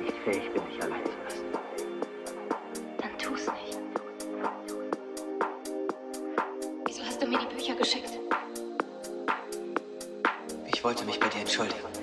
Nicht fähig bin, dich allein zu lassen. Dann tu's nicht. Wieso hast du mir die Bücher geschickt? Ich wollte mich bei dir entschuldigen.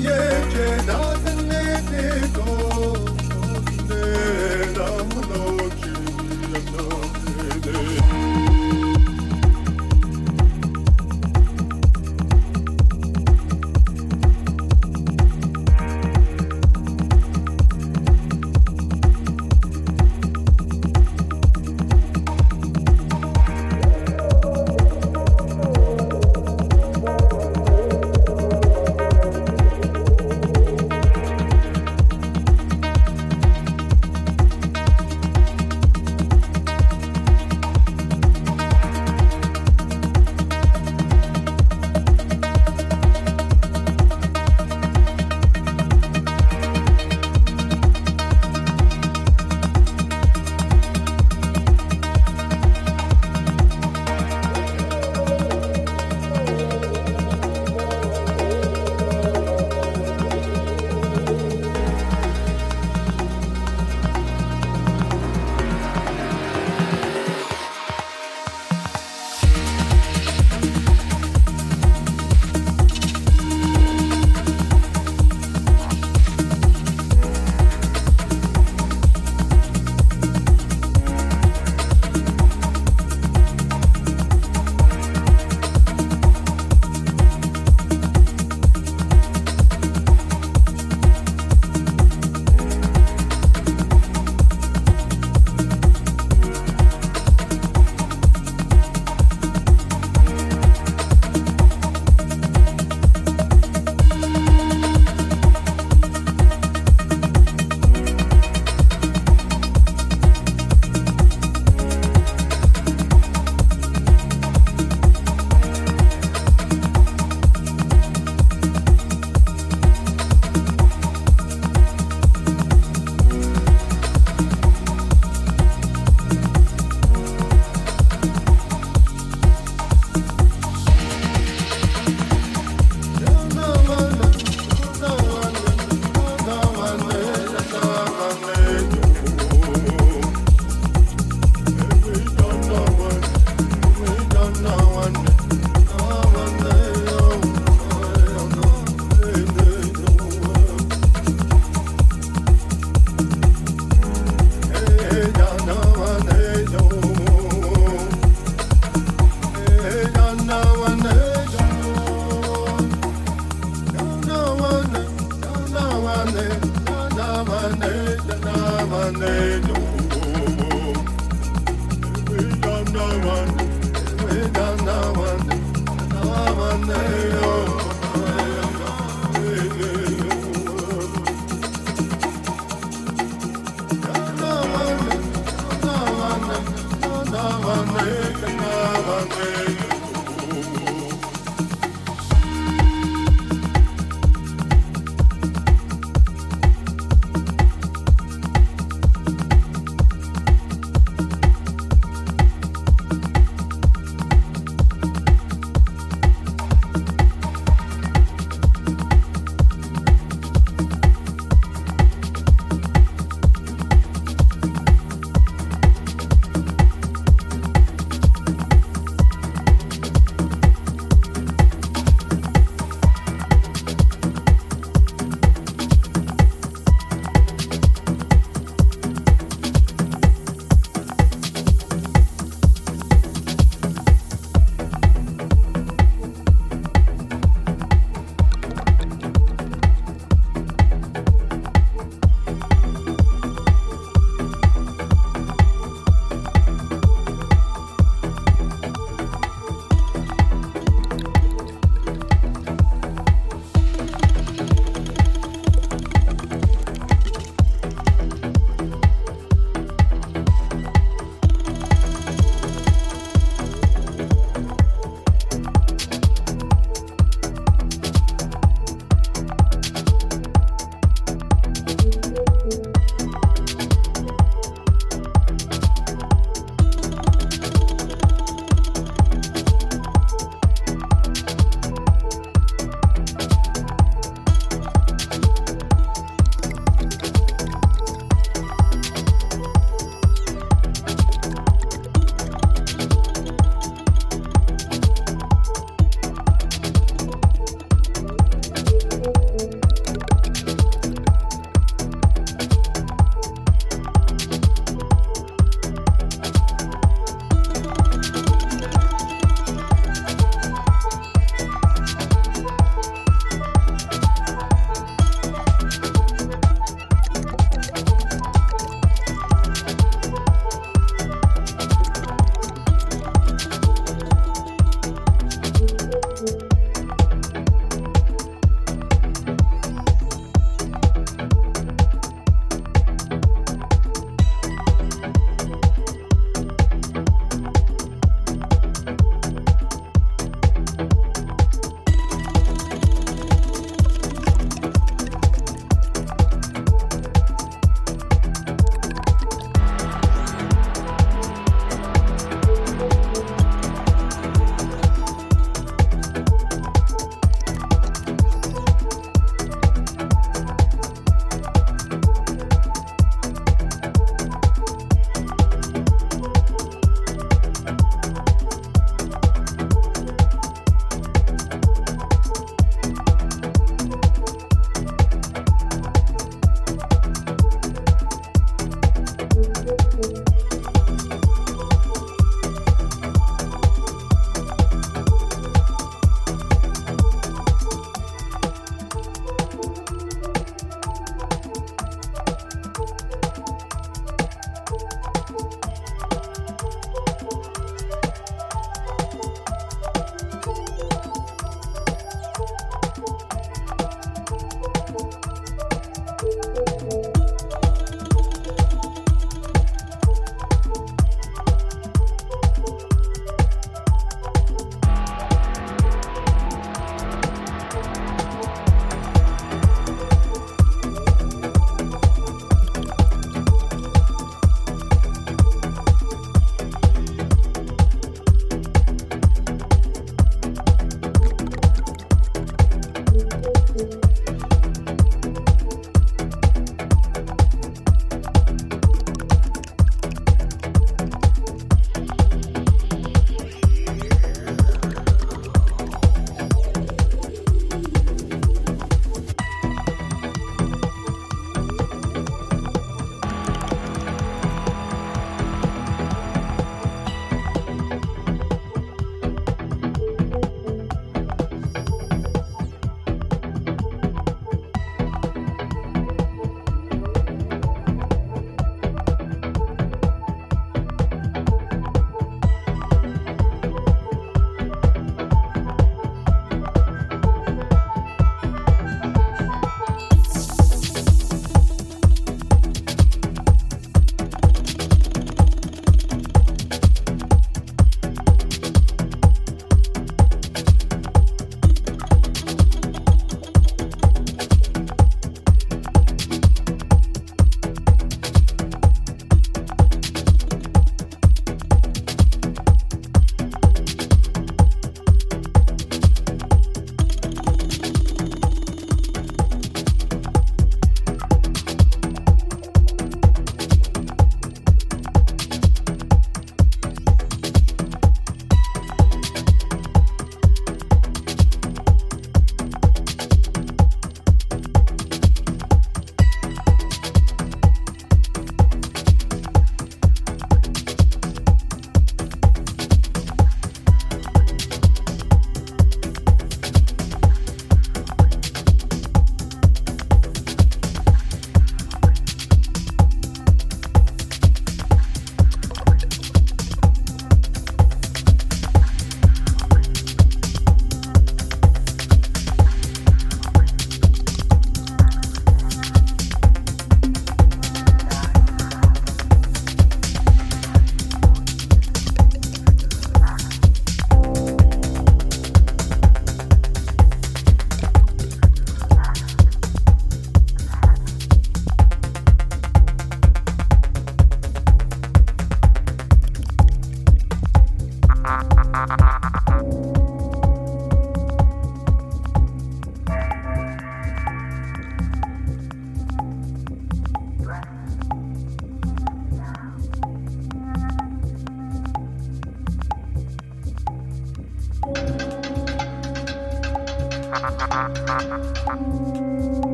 Yeah.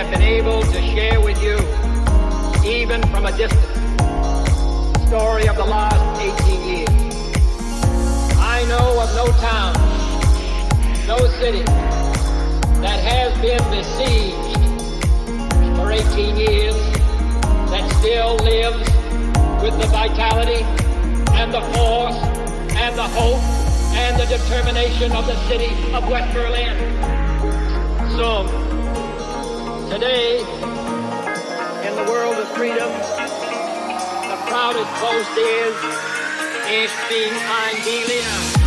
have been able to share with you, even from a distance, the story of the last 18 years. I know of no town, no city that has been besieged for 18 years that still lives with the vitality and the force and the hope and the determination of the city of West Berlin. Soon, Today, in the world of freedom, the proudest boast is, ich bin ein Berliner.